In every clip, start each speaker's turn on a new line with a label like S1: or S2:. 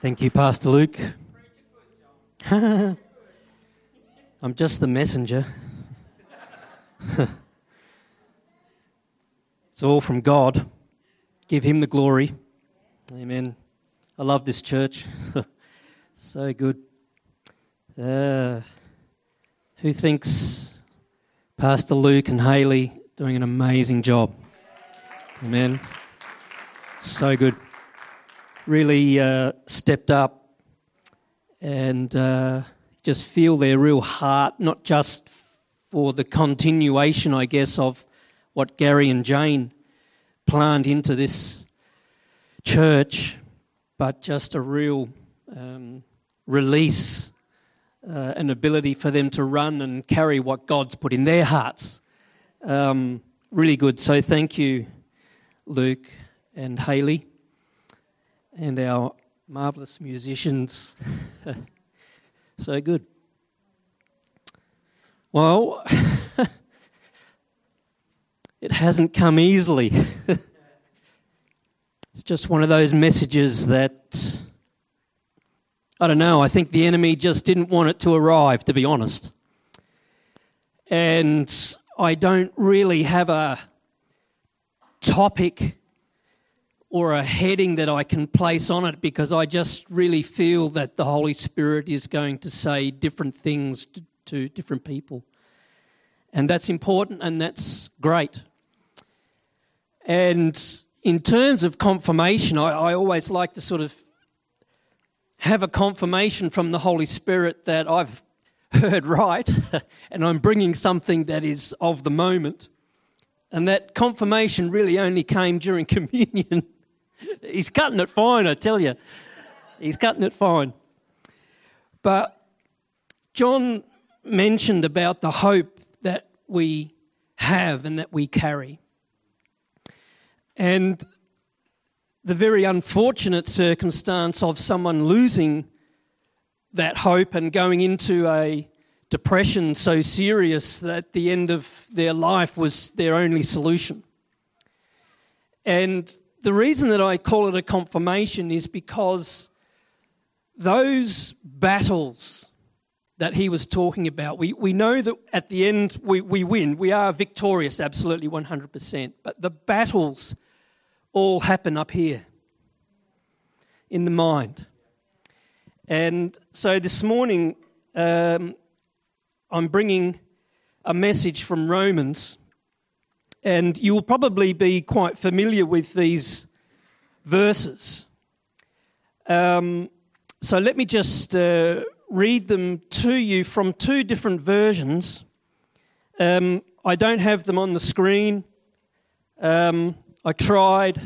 S1: Thank you, Pastor Luke. I'm just the messenger. it's all from God. Give Him the glory. Amen. I love this church. so good. Uh, who thinks Pastor Luke and Haley doing an amazing job? Amen. So good really uh, stepped up and uh, just feel their real heart, not just for the continuation, I guess, of what Gary and Jane planned into this church, but just a real um, release, uh, an ability for them to run and carry what God's put in their hearts. Um, really good. So thank you, Luke and Haley and our marvelous musicians. so good. Well, it hasn't come easily. it's just one of those messages that, I don't know, I think the enemy just didn't want it to arrive, to be honest. And I don't really have a topic or a heading that I can place on it because I just really feel that the Holy Spirit is going to say different things to, to different people. And that's important and that's great. And in terms of confirmation, I, I always like to sort of have a confirmation from the Holy Spirit that I've heard right and I'm bringing something that is of the moment. And that confirmation really only came during communion. He's cutting it fine, I tell you. He's cutting it fine. But John mentioned about the hope that we have and that we carry. And the very unfortunate circumstance of someone losing that hope and going into a depression so serious that the end of their life was their only solution. And the reason that I call it a confirmation is because those battles that he was talking about, we, we know that at the end we, we win. We are victorious, absolutely 100%. But the battles all happen up here in the mind. And so this morning, um, I'm bringing a message from Romans and you will probably be quite familiar with these verses. Um, so let me just uh, read them to you from two different versions. Um, I don't have them on the screen. Um, I tried.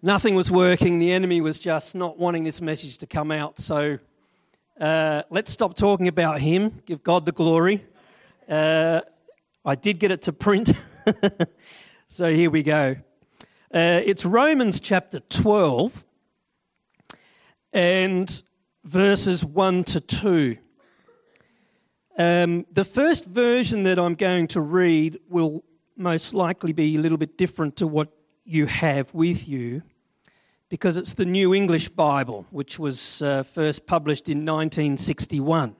S1: Nothing was working. The enemy was just not wanting this message to come out. So uh, let's stop talking about him. Give God the glory. Uh, I did get it to print. so here we go. Uh, it's Romans chapter 12 and verses 1 to 2. Um, the first version that I'm going to read will most likely be a little bit different to what you have with you because it's the New English Bible, which was uh, first published in 1961.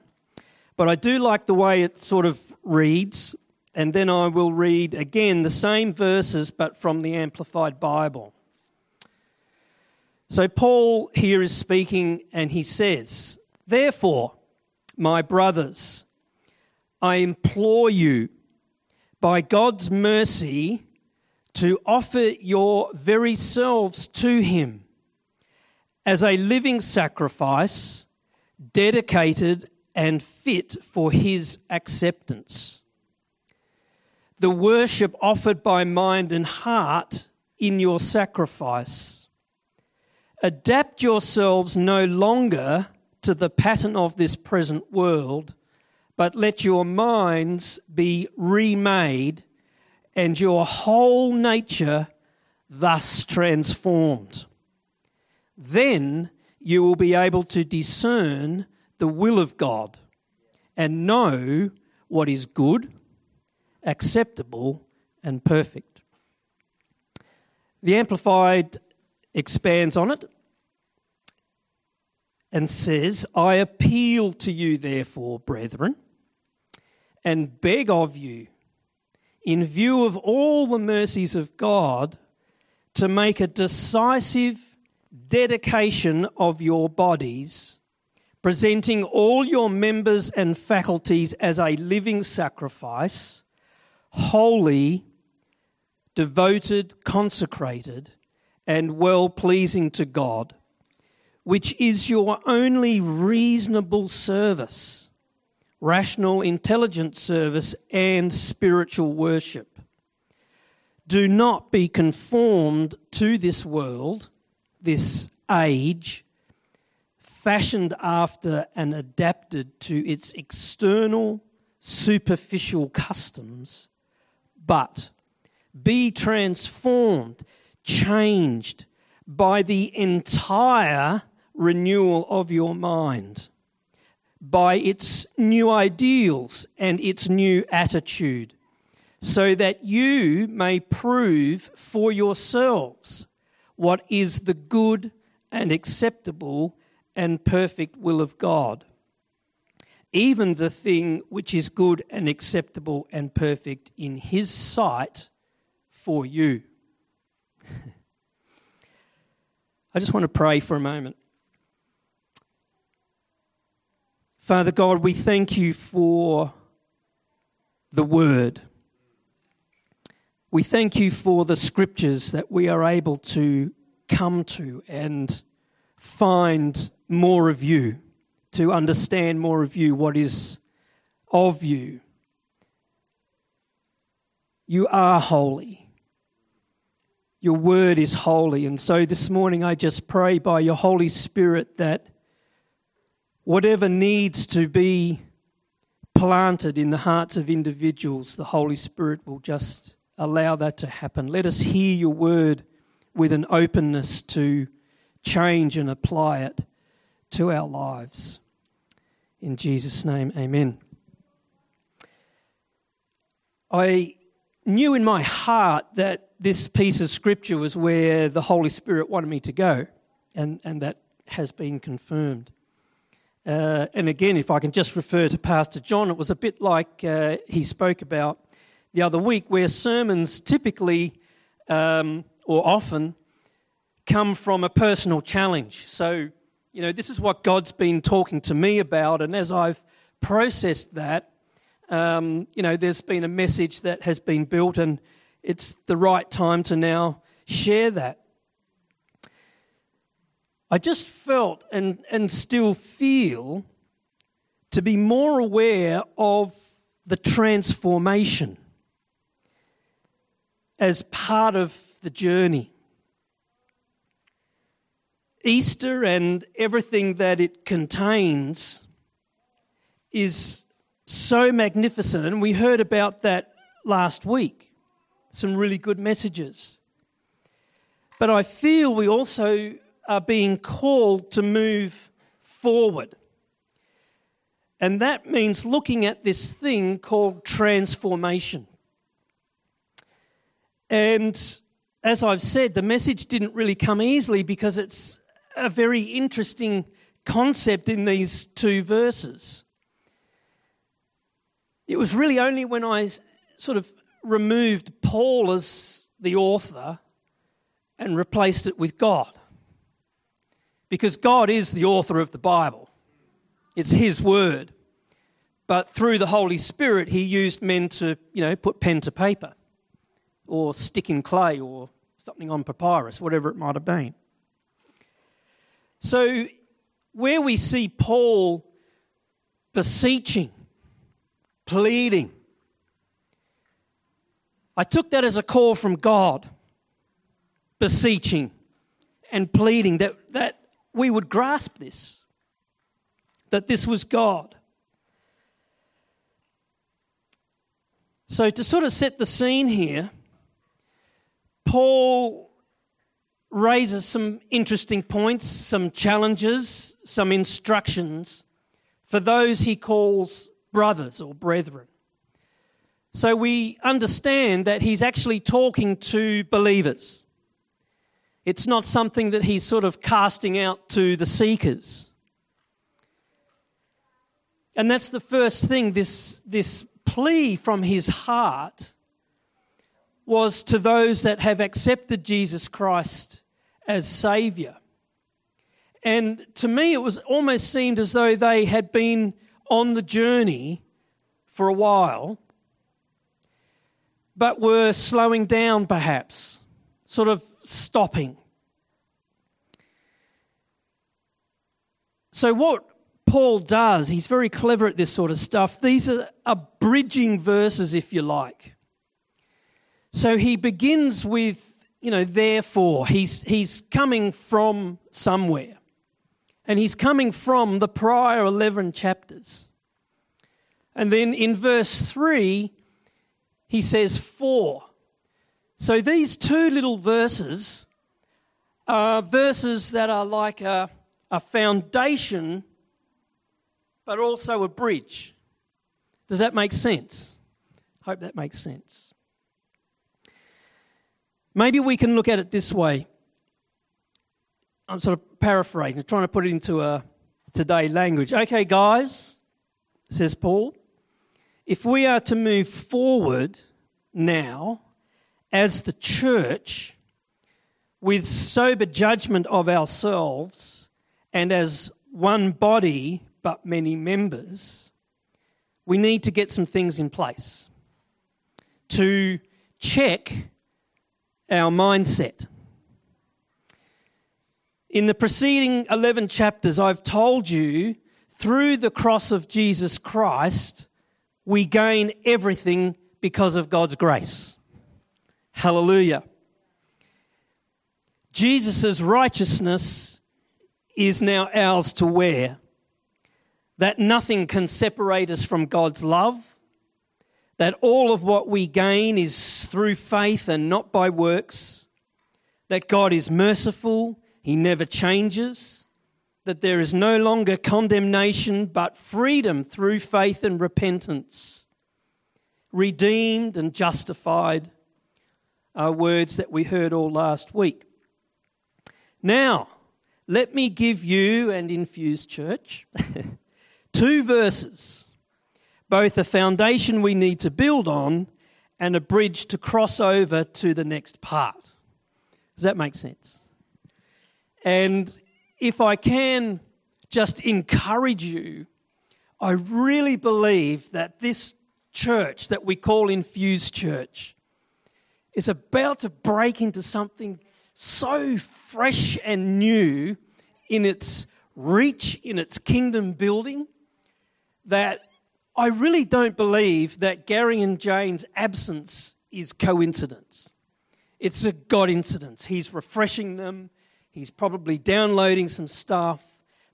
S1: But I do like the way it sort of reads and then I will read again the same verses but from the Amplified Bible. So, Paul here is speaking and he says, Therefore, my brothers, I implore you by God's mercy to offer your very selves to Him as a living sacrifice, dedicated and fit for His acceptance the worship offered by mind and heart in your sacrifice. Adapt yourselves no longer to the pattern of this present world, but let your minds be remade and your whole nature thus transformed. Then you will be able to discern the will of God and know what is good acceptable, and perfect. The Amplified expands on it and says, I appeal to you, therefore, brethren, and beg of you, in view of all the mercies of God, to make a decisive dedication of your bodies, presenting all your members and faculties as a living sacrifice, holy, devoted, consecrated, and well pleasing to God, which is your only reasonable service, rational, intelligent service, and spiritual worship. Do not be conformed to this world, this age, fashioned after and adapted to its external, superficial customs, but be transformed, changed by the entire renewal of your mind, by its new ideals and its new attitude, so that you may prove for yourselves what is the good and acceptable and perfect will of God. Even the thing which is good and acceptable and perfect in His sight for you. I just want to pray for a moment. Father God, we thank you for the word. We thank you for the scriptures that we are able to come to and find more of you, to understand more of you, what is of you. You are holy. Your word is holy. And so this morning I just pray by your Holy Spirit that whatever needs to be planted in the hearts of individuals, the Holy Spirit will just allow that to happen. Let us hear your word with an openness to change and apply it to our lives. In Jesus' name, amen. I knew in my heart that this piece of scripture was where the Holy Spirit wanted me to go, and, and that has been confirmed. Uh, and again, if I can just refer to Pastor John, it was a bit like uh, he spoke about the other week, where sermons typically um, or often come from a personal challenge. So, you know, this is what God's been talking to me about, and as I've processed that, um, you know, there's been a message that has been built, and it's the right time to now share that. I just felt and, and still feel to be more aware of the transformation as part of the journey. Easter and everything that it contains is so magnificent, and we heard about that last week some really good messages. But I feel we also are being called to move forward. And that means looking at this thing called transformation. And as I've said, the message didn't really come easily because it's a very interesting concept in these two verses. It was really only when I sort of removed Paul as the author and replaced it with God. Because God is the author of the Bible, it's His word. But through the Holy Spirit, He used men to, you know, put pen to paper or stick in clay or something on papyrus, whatever it might have been. So, where we see Paul beseeching, pleading, I took that as a call from God, beseeching and pleading that, that we would grasp this, that this was God. So, to sort of set the scene here, Paul raises some interesting points, some challenges, some instructions for those he calls brothers or brethren. So we understand that he's actually talking to believers. It's not something that he's sort of casting out to the seekers And that's the first thing this, this plea from his heart was to those that have accepted Jesus Christ as Saviour. And to me, it was almost seemed as though they had been on the journey for a while, but were slowing down perhaps, sort of stopping. So, what Paul does, he's very clever at this sort of stuff. These are, are bridging verses, if you like. So, he begins with, you know, therefore. He's, he's coming from somewhere. And he's coming from the prior 11 chapters. And then in verse 3, he says, for. So these two little verses are verses that are like a, a foundation, but also a bridge. Does that make sense? Hope that makes sense. Maybe we can look at it this way. I'm sort of paraphrasing, trying to put it into a today language. Okay, guys, says Paul, if we are to move forward now as the church with sober judgment of ourselves and as one body but many members, we need to get some things in place to check our mindset. In the preceding 11 chapters, I've told you through the cross of Jesus Christ, we gain everything because of God's grace. Hallelujah. Jesus' righteousness is now ours to wear. That nothing can separate us from God's love. That all of what we gain is through faith and not by works. That God is merciful he never changes, that there is no longer condemnation but freedom through faith and repentance. Redeemed and justified are words that we heard all last week. Now, let me give you and Infuse Church two verses, both a foundation we need to build on and a bridge to cross over to the next part. Does that make sense? And if I can just encourage you, I really believe that this church that we call Infused Church is about to break into something so fresh and new in its reach, in its kingdom building, that I really don't believe that Gary and Jane's absence is coincidence. It's a God incidence. He's refreshing them, He's probably downloading some stuff.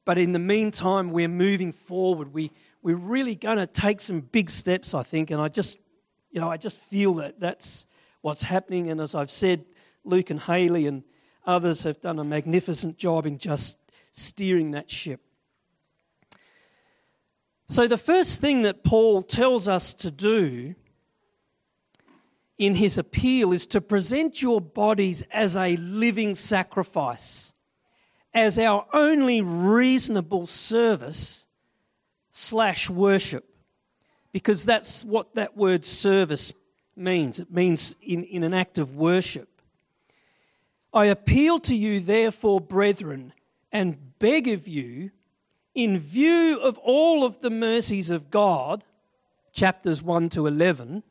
S1: But in the meantime, we're moving forward. We, we're really going to take some big steps, I think. And I just, you know, I just feel that that's what's happening. And as I've said, Luke and Haley and others have done a magnificent job in just steering that ship. So, the first thing that Paul tells us to do in his appeal is to present your bodies as a living sacrifice, as our only reasonable service slash worship, because that's what that word service means. It means in, in an act of worship. I appeal to you, therefore, brethren, and beg of you, in view of all of the mercies of God, chapters 1 to 11,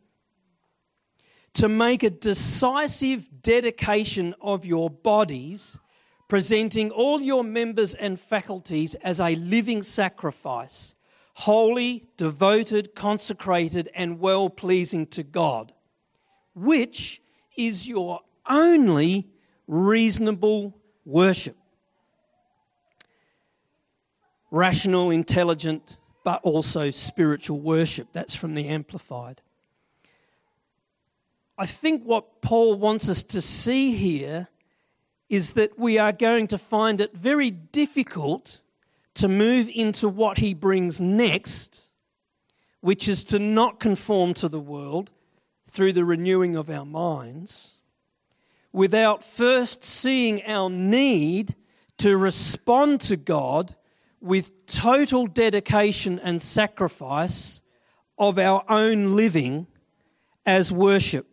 S1: to make a decisive dedication of your bodies, presenting all your members and faculties as a living sacrifice, holy, devoted, consecrated, and well pleasing to God, which is your only reasonable worship. Rational, intelligent, but also spiritual worship. That's from the Amplified. I think what Paul wants us to see here is that we are going to find it very difficult to move into what he brings next, which is to not conform to the world through the renewing of our minds, without first seeing our need to respond to God with total dedication and sacrifice of our own living as worship.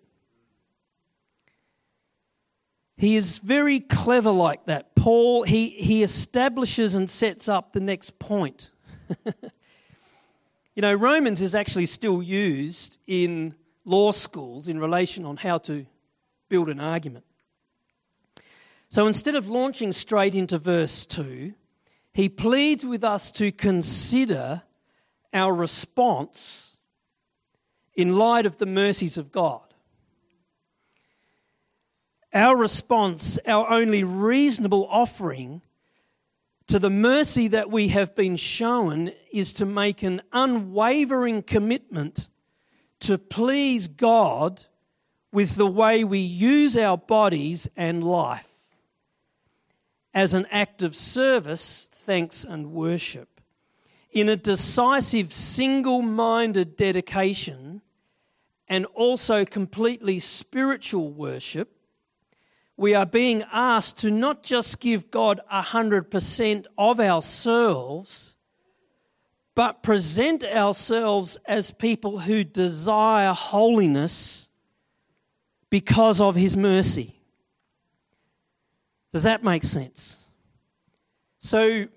S1: He is very clever like that. Paul, he, he establishes and sets up the next point. you know, Romans is actually still used in law schools in relation on how to build an argument. So instead of launching straight into verse 2, he pleads with us to consider our response in light of the mercies of God. Our response, our only reasonable offering to the mercy that we have been shown, is to make an unwavering commitment to please God with the way we use our bodies and life as an act of service, thanks, and worship. In a decisive, single minded dedication and also completely spiritual worship, we are being asked to not just give God 100% of ourselves, but present ourselves as people who desire holiness because of His mercy. Does that make sense? So,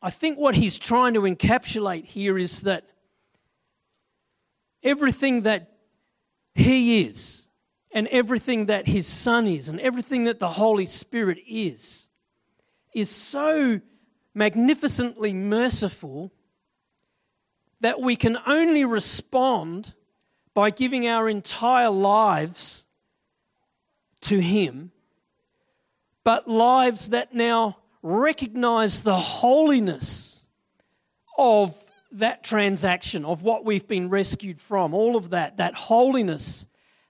S1: I think what he's trying to encapsulate here is that everything that he is, and everything that his son is, and everything that the Holy Spirit is, is so magnificently merciful that we can only respond by giving our entire lives to him, but lives that now recognize the holiness of that transaction, of what we've been rescued from, all of that, that holiness,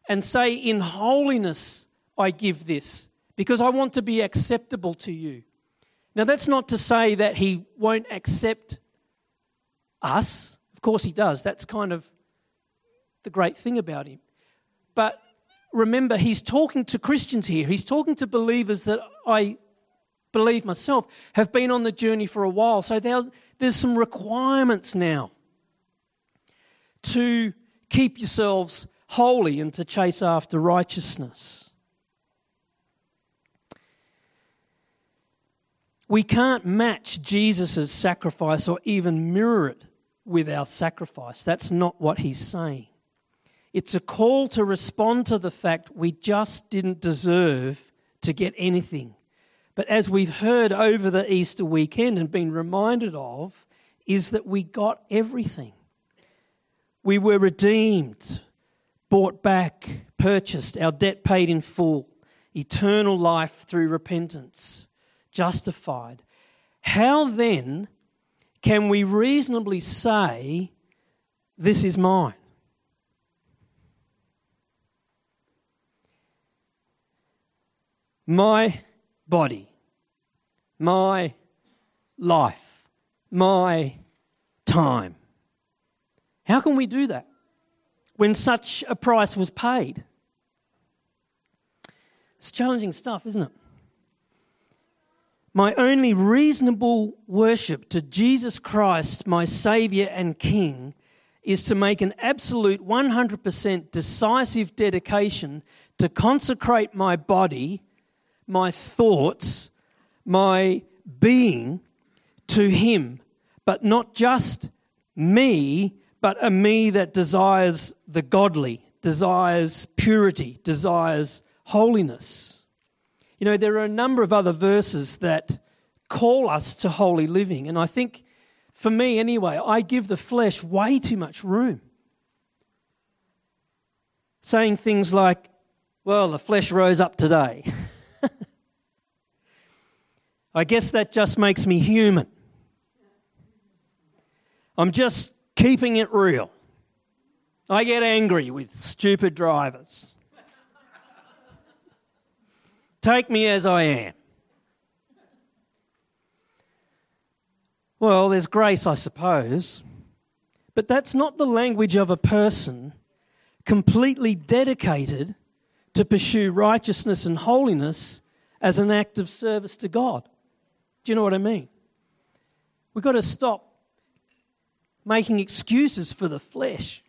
S1: and say, In holiness I give this, because I want to be acceptable to you. Now, that's not to say that He won't accept us. Of course, He does. That's kind of the great thing about Him. But remember, He's talking to Christians here, He's talking to believers that I believe myself, have been on the journey for a while. So there's some requirements now to keep yourselves holy and to chase after righteousness. We can't match Jesus' sacrifice or even mirror it with our sacrifice. That's not what he's saying. It's a call to respond to the fact we just didn't deserve to get anything but as we've heard over the Easter weekend and been reminded of, is that we got everything. We were redeemed, bought back, purchased, our debt paid in full, eternal life through repentance, justified. How then can we reasonably say, This is mine? My body, my life, my time. How can we do that when such a price was paid? It's challenging stuff, isn't it? My only reasonable worship to Jesus Christ, my Saviour and King, is to make an absolute 100% decisive dedication to consecrate my body my thoughts, my being to Him, but not just me, but a me that desires the godly, desires purity, desires holiness. You know, there are a number of other verses that call us to holy living, and I think for me anyway, I give the flesh way too much room. Saying things like, well, the flesh rose up today. I guess that just makes me human. I'm just keeping it real. I get angry with stupid drivers. Take me as I am. Well, there's grace, I suppose, but that's not the language of a person completely dedicated to pursue righteousness and holiness as an act of service to God. Do you know what I mean? We've got to stop making excuses for the flesh.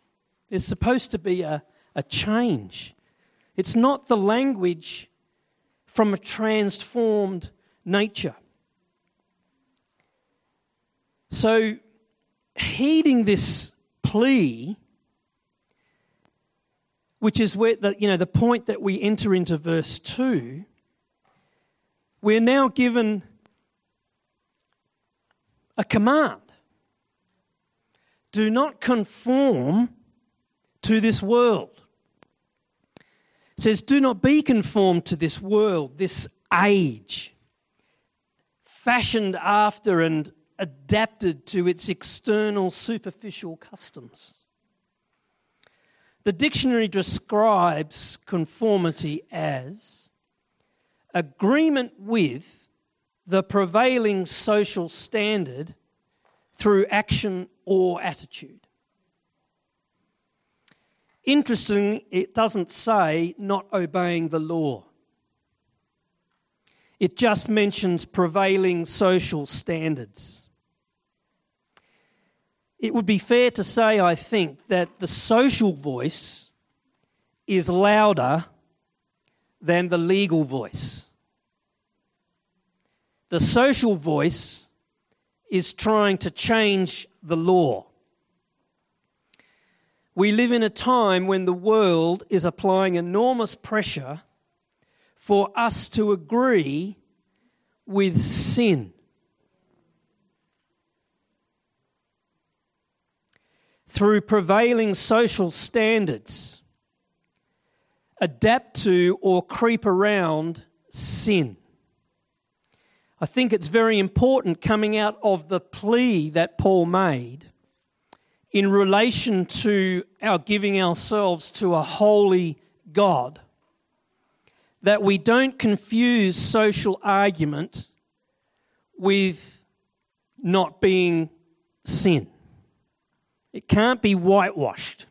S1: There's supposed to be a, a change. It's not the language from a transformed nature. So, heeding this plea, which is where the, you know, the point that we enter into verse 2, we're now given a command. Do not conform to this world. It says, Do not be conformed to this world, this age, fashioned after and adapted to its external superficial customs. The dictionary describes conformity as agreement with the prevailing social standard through action or attitude. Interesting, it doesn't say not obeying the law. It just mentions prevailing social standards. It would be fair to say, I think, that the social voice is louder than the legal voice. The social voice is trying to change the law. We live in a time when the world is applying enormous pressure for us to agree with sin. Through prevailing social standards, adapt to or creep around sin. I think it's very important coming out of the plea that Paul made in relation to our giving ourselves to a holy God that we don't confuse social argument with not being sin. It can't be whitewashed.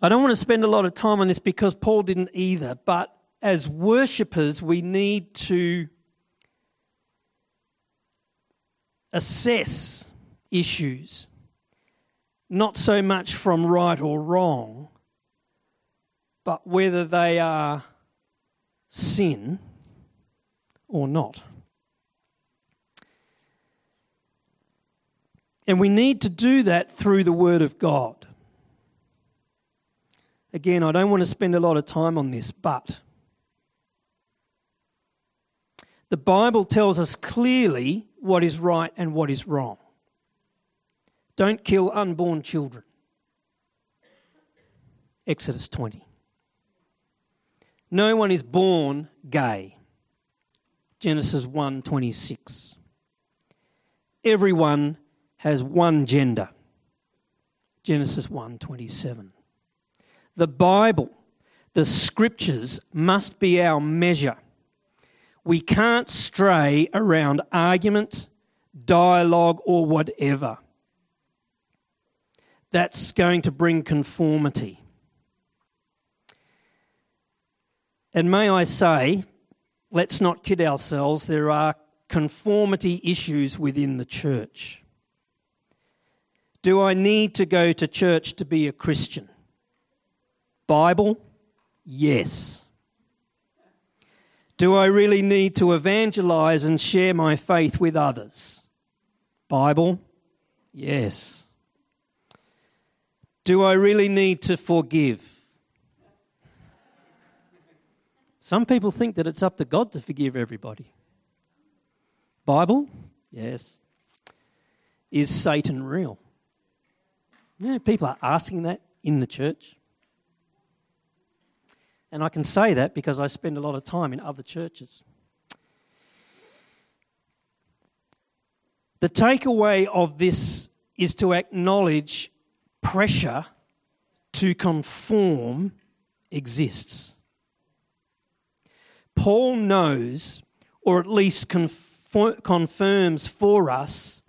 S1: I don't want to spend a lot of time on this because Paul didn't either, but as worshippers, we need to assess issues, not so much from right or wrong, but whether they are sin or not. And we need to do that through the Word of God. Again, I don't want to spend a lot of time on this, but the Bible tells us clearly what is right and what is wrong. Don't kill unborn children. Exodus 20. No one is born gay. Genesis 1:26. Everyone has one gender. Genesis 1:27. The Bible, the scriptures must be our measure we can't stray around argument, dialogue, or whatever. That's going to bring conformity. And may I say, let's not kid ourselves, there are conformity issues within the church. Do I need to go to church to be a Christian? Bible? Yes. Do I really need to evangelize and share my faith with others? Bible? Yes. Do I really need to forgive? Some people think that it's up to God to forgive everybody. Bible? Yes. Is Satan real? Yeah, people are asking that in the church. And I can say that because I spend a lot of time in other churches. The takeaway of this is to acknowledge pressure to conform exists. Paul knows, or at least confirms for us,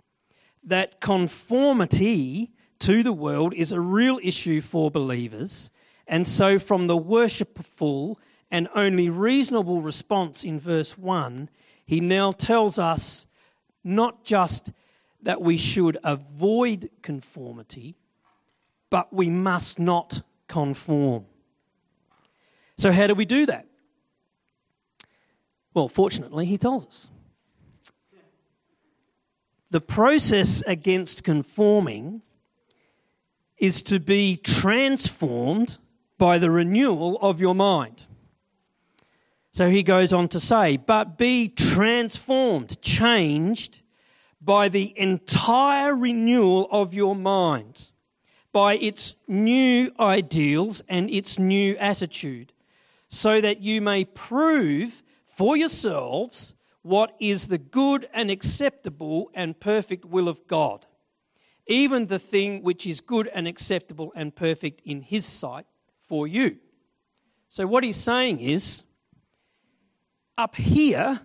S1: that conformity to the world is a real issue for believers and so, from the worshipful and only reasonable response in verse 1, he now tells us not just that we should avoid conformity, but we must not conform. So, how do we do that? Well, fortunately, he tells us. The process against conforming is to be transformed by the renewal of your mind. So he goes on to say, but be transformed, changed by the entire renewal of your mind, by its new ideals and its new attitude, so that you may prove for yourselves what is the good and acceptable and perfect will of God, even the thing which is good and acceptable and perfect in His sight for you. So, what he's saying is, up here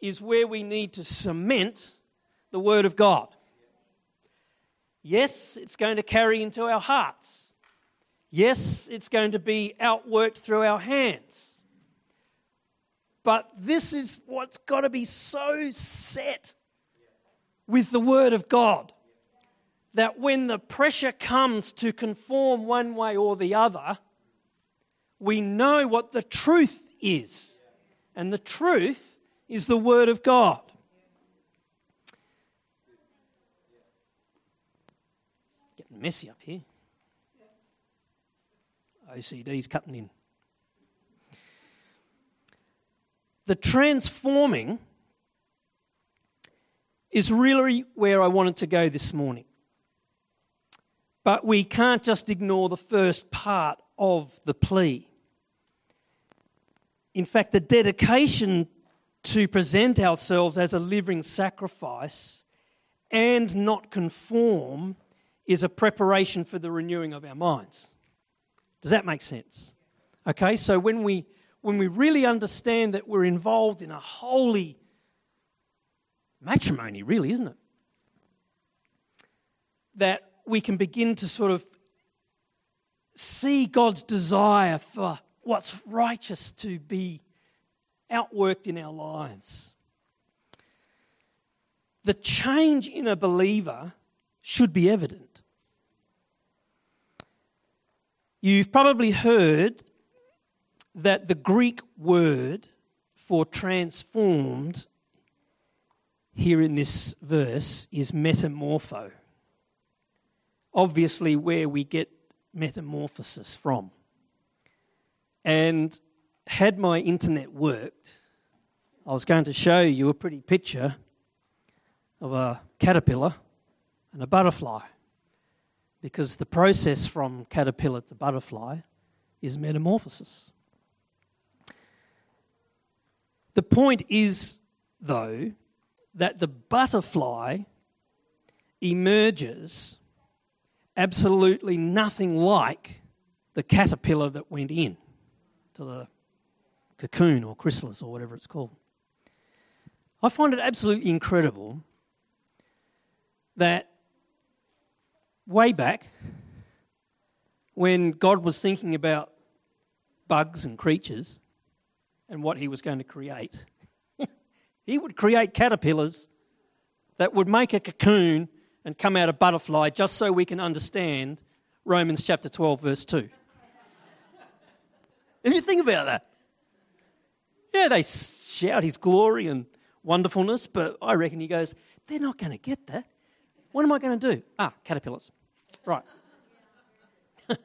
S1: is where we need to cement the Word of God. Yes, it's going to carry into our hearts. Yes, it's going to be outworked through our hands. But this is what's got to be so set with the Word of God that when the pressure comes to conform one way or the other, we know what the truth is. And the truth is the Word of God. Getting messy up here. OCD's cutting in. The transforming is really where I wanted to go this morning. But we can't just ignore the first part of the plea. In fact, the dedication to present ourselves as a living sacrifice and not conform is a preparation for the renewing of our minds. Does that make sense? Okay, so when we when we really understand that we're involved in a holy matrimony, really, isn't it? That we can begin to sort of see God's desire for what's righteous to be outworked in our lives. The change in a believer should be evident. You've probably heard that the Greek word for transformed here in this verse is metamorpho. Obviously, where we get metamorphosis from. And had my internet worked, I was going to show you a pretty picture of a caterpillar and a butterfly. Because the process from caterpillar to butterfly is metamorphosis. The point is, though, that the butterfly emerges absolutely nothing like the caterpillar that went in to the cocoon or chrysalis or whatever it's called. I find it absolutely incredible that way back when God was thinking about bugs and creatures and what he was going to create, he would create caterpillars that would make a cocoon and come out a butterfly just so we can understand Romans chapter 12, verse 2. if you think about that, yeah, they shout his glory and wonderfulness, but I reckon he goes, they're not going to get that. What am I going to do? Ah, caterpillars. Right.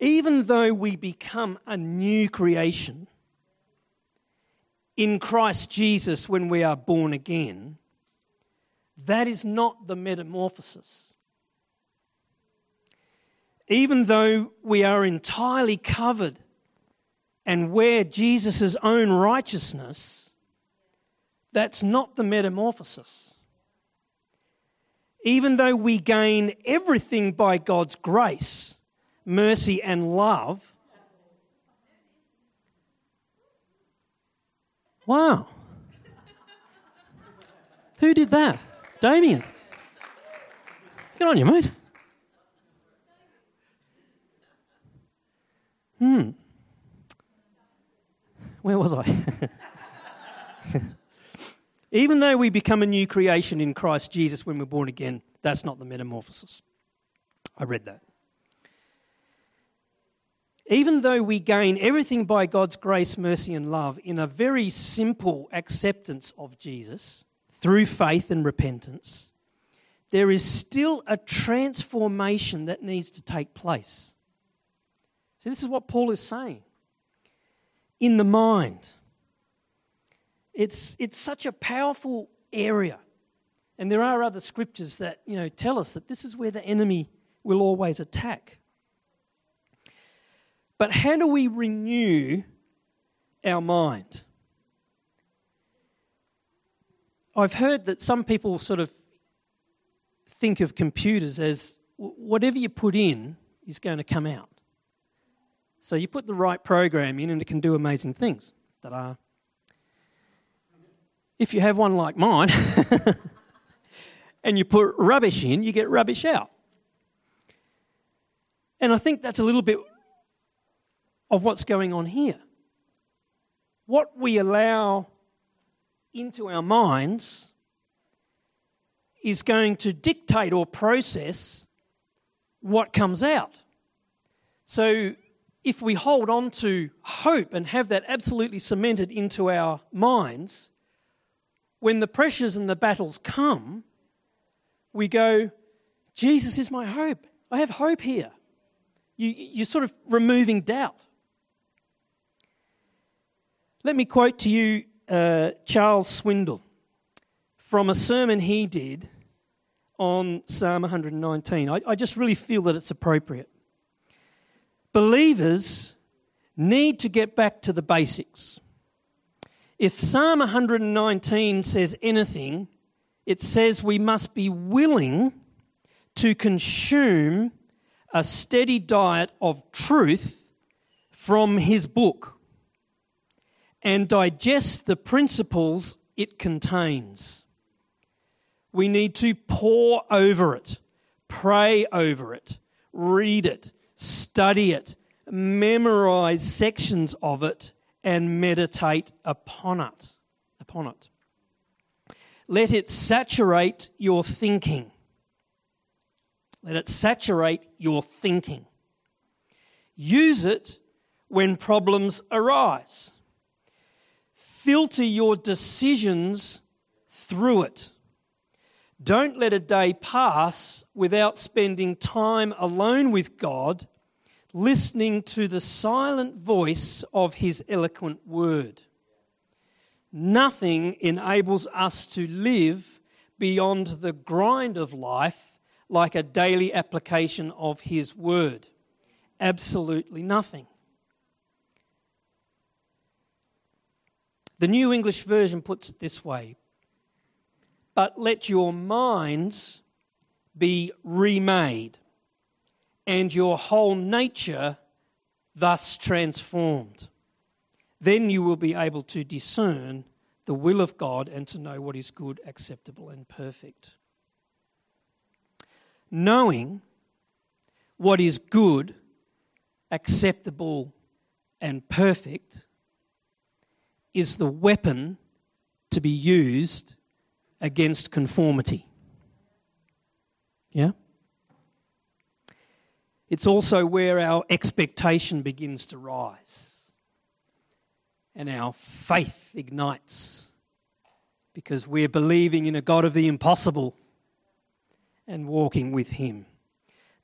S1: Even though we become a new creation in Christ Jesus when we are born again, that is not the metamorphosis. Even though we are entirely covered and wear Jesus' own righteousness, that's not the metamorphosis. Even though we gain everything by God's grace, mercy, and love, wow. Who did that? Damien. Get on you, mate. Hmm. Where was I? Even though we become a new creation in Christ Jesus when we're born again, that's not the metamorphosis. I read that. Even though we gain everything by God's grace, mercy, and love in a very simple acceptance of Jesus through faith and repentance, there is still a transformation that needs to take place. See, this is what Paul is saying. In the mind. It's, it's such a powerful area. And there are other scriptures that you know, tell us that this is where the enemy will always attack. But how do we renew our mind? I've heard that some people sort of think of computers as whatever you put in is going to come out. So you put the right program in and it can do amazing things. Ta-da. If you have one like mine and you put rubbish in, you get rubbish out. And I think that's a little bit of what's going on here. What we allow into our minds is going to dictate or process what comes out. So, if we hold on to hope and have that absolutely cemented into our minds, when the pressures and the battles come, we go, Jesus is my hope. I have hope here. You, you're sort of removing doubt. Let me quote to you uh, Charles Swindoll from a sermon he did on Psalm 119. I, I just really feel that it's appropriate. Believers need to get back to the basics. If Psalm 119 says anything, it says we must be willing to consume a steady diet of truth from his book and digest the principles it contains. We need to pore over it, pray over it, read it, study it, memorize sections of it, and meditate upon it. Upon it. Let it saturate your thinking. Let it saturate your thinking. Use it when problems arise. Filter your decisions through it. Don't let a day pass without spending time alone with God, listening to the silent voice of His eloquent word. Nothing enables us to live beyond the grind of life like a daily application of His word. Absolutely nothing. The New English Version puts it this way but let your minds be remade and your whole nature thus transformed. Then you will be able to discern the will of God and to know what is good, acceptable, and perfect. Knowing what is good, acceptable, and perfect is the weapon to be used against conformity. Yeah? It's also where our expectation begins to rise and our faith ignites because we're believing in a God of the impossible and walking with Him.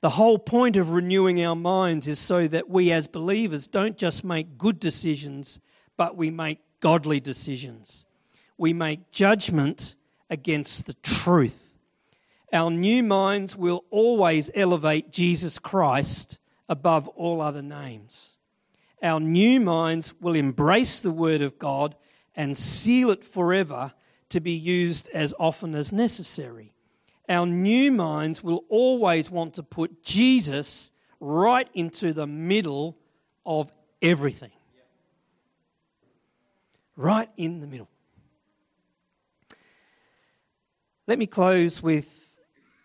S1: The whole point of renewing our minds is so that we as believers don't just make good decisions, but we make godly decisions. We make judgment against the truth. Our new minds will always elevate Jesus Christ above all other names. Our new minds will embrace the Word of God and seal it forever to be used as often as necessary. Our new minds will always want to put Jesus right into the middle of everything. Right in the middle. Let me close with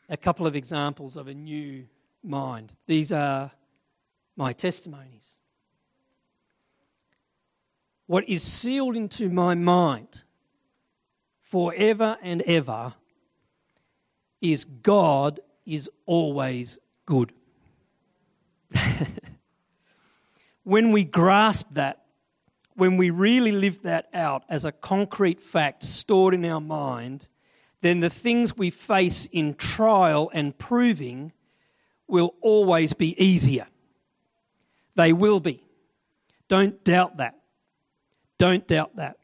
S1: a couple of examples of a new mind. These are my testimonies. what is sealed into my mind forever and ever is God is always good. when we grasp that, when we really live that out as a concrete fact stored in our mind, then the things we face in trial and proving will always be easier. They will be. Don't doubt that. Don't doubt that.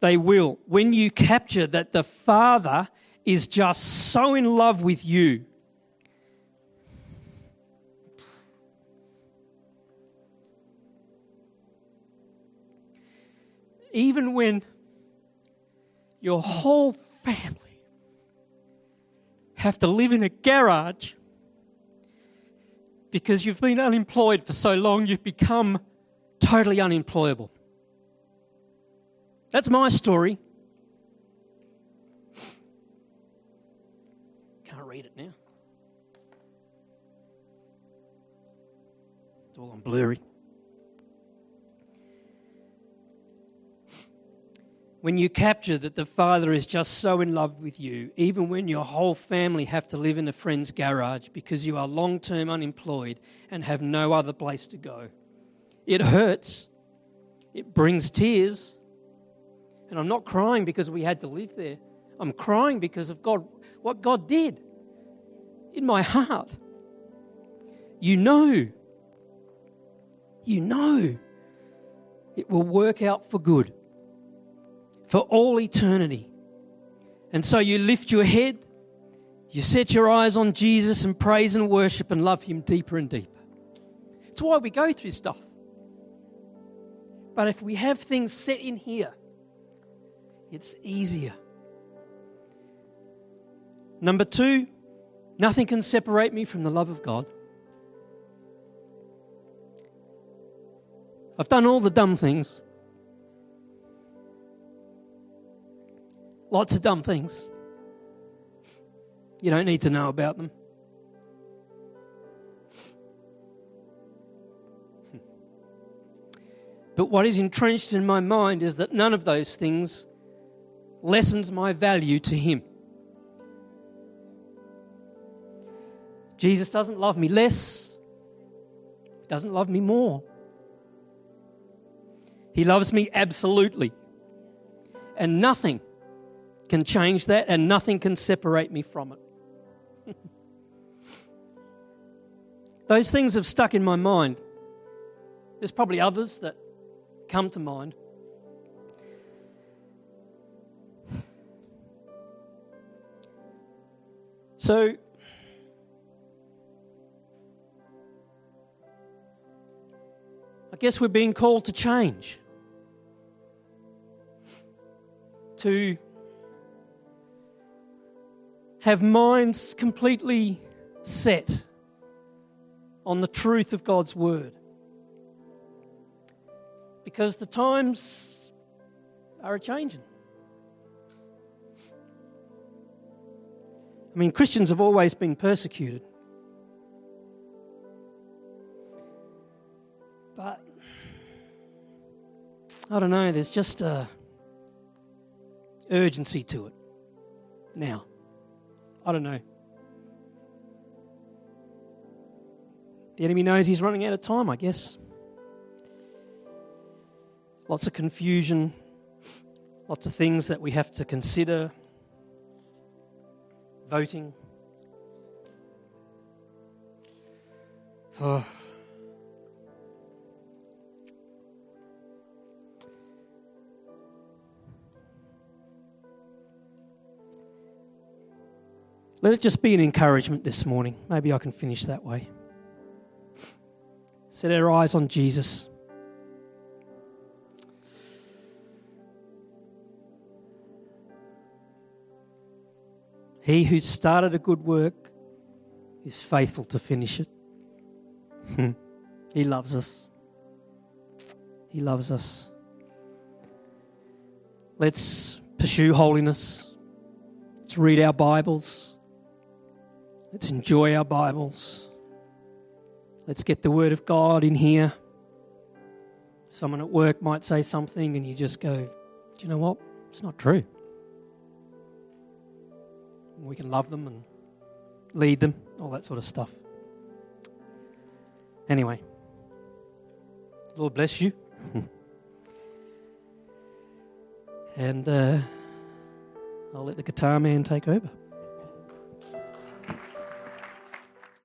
S1: They will. When you capture that the Father is just so in love with you. Even when your whole family have to live in a garage because you've been unemployed for so long, you've become totally unemployable. That's my story. Can't read it now. It's all on blurry. When you capture that the Father is just so in love with you, even when your whole family have to live in a friend's garage because you are long term unemployed and have no other place to go, it hurts. It brings tears. And I'm not crying because we had to live there. I'm crying because of God, what God did in my heart. You know, you know it will work out for good for all eternity. And so you lift your head, you set your eyes on Jesus and praise and worship and love Him deeper and deeper. It's why we go through stuff. But if we have things set in here, it's easier. Number two, nothing can separate me from the love of God. I've done all the dumb things. Lots of dumb things. You don't need to know about them. Hmm. But what is entrenched in my mind is that none of those things lessens my value to Him. Jesus doesn't love me less, He doesn't love me more. He loves me absolutely. And nothing can change that, and nothing can separate me from it. Those things have stuck in my mind. There's probably others that come to mind. So, I guess we're being called to change, to have minds completely set on the truth of God's word. Because the times are a changing. I mean, Christians have always been persecuted. But I don't know, there's just a urgency to it now. I don't know. The enemy knows he's running out of time, I guess. Lots of confusion, lots of things that we have to consider. Voting. Oh. Let it just be an encouragement this morning. Maybe I can finish that way. Set our eyes on Jesus. He who started a good work is faithful to finish it. he loves us. He loves us. Let's pursue holiness. Let's read our Bibles. Let's enjoy our Bibles. Let's get the Word of God in here. Someone at work might say something, and you just go, Do you know what? It's not true. We can love them and lead them, all that sort of stuff. Anyway, Lord bless you. and uh, I'll let the guitar man take over.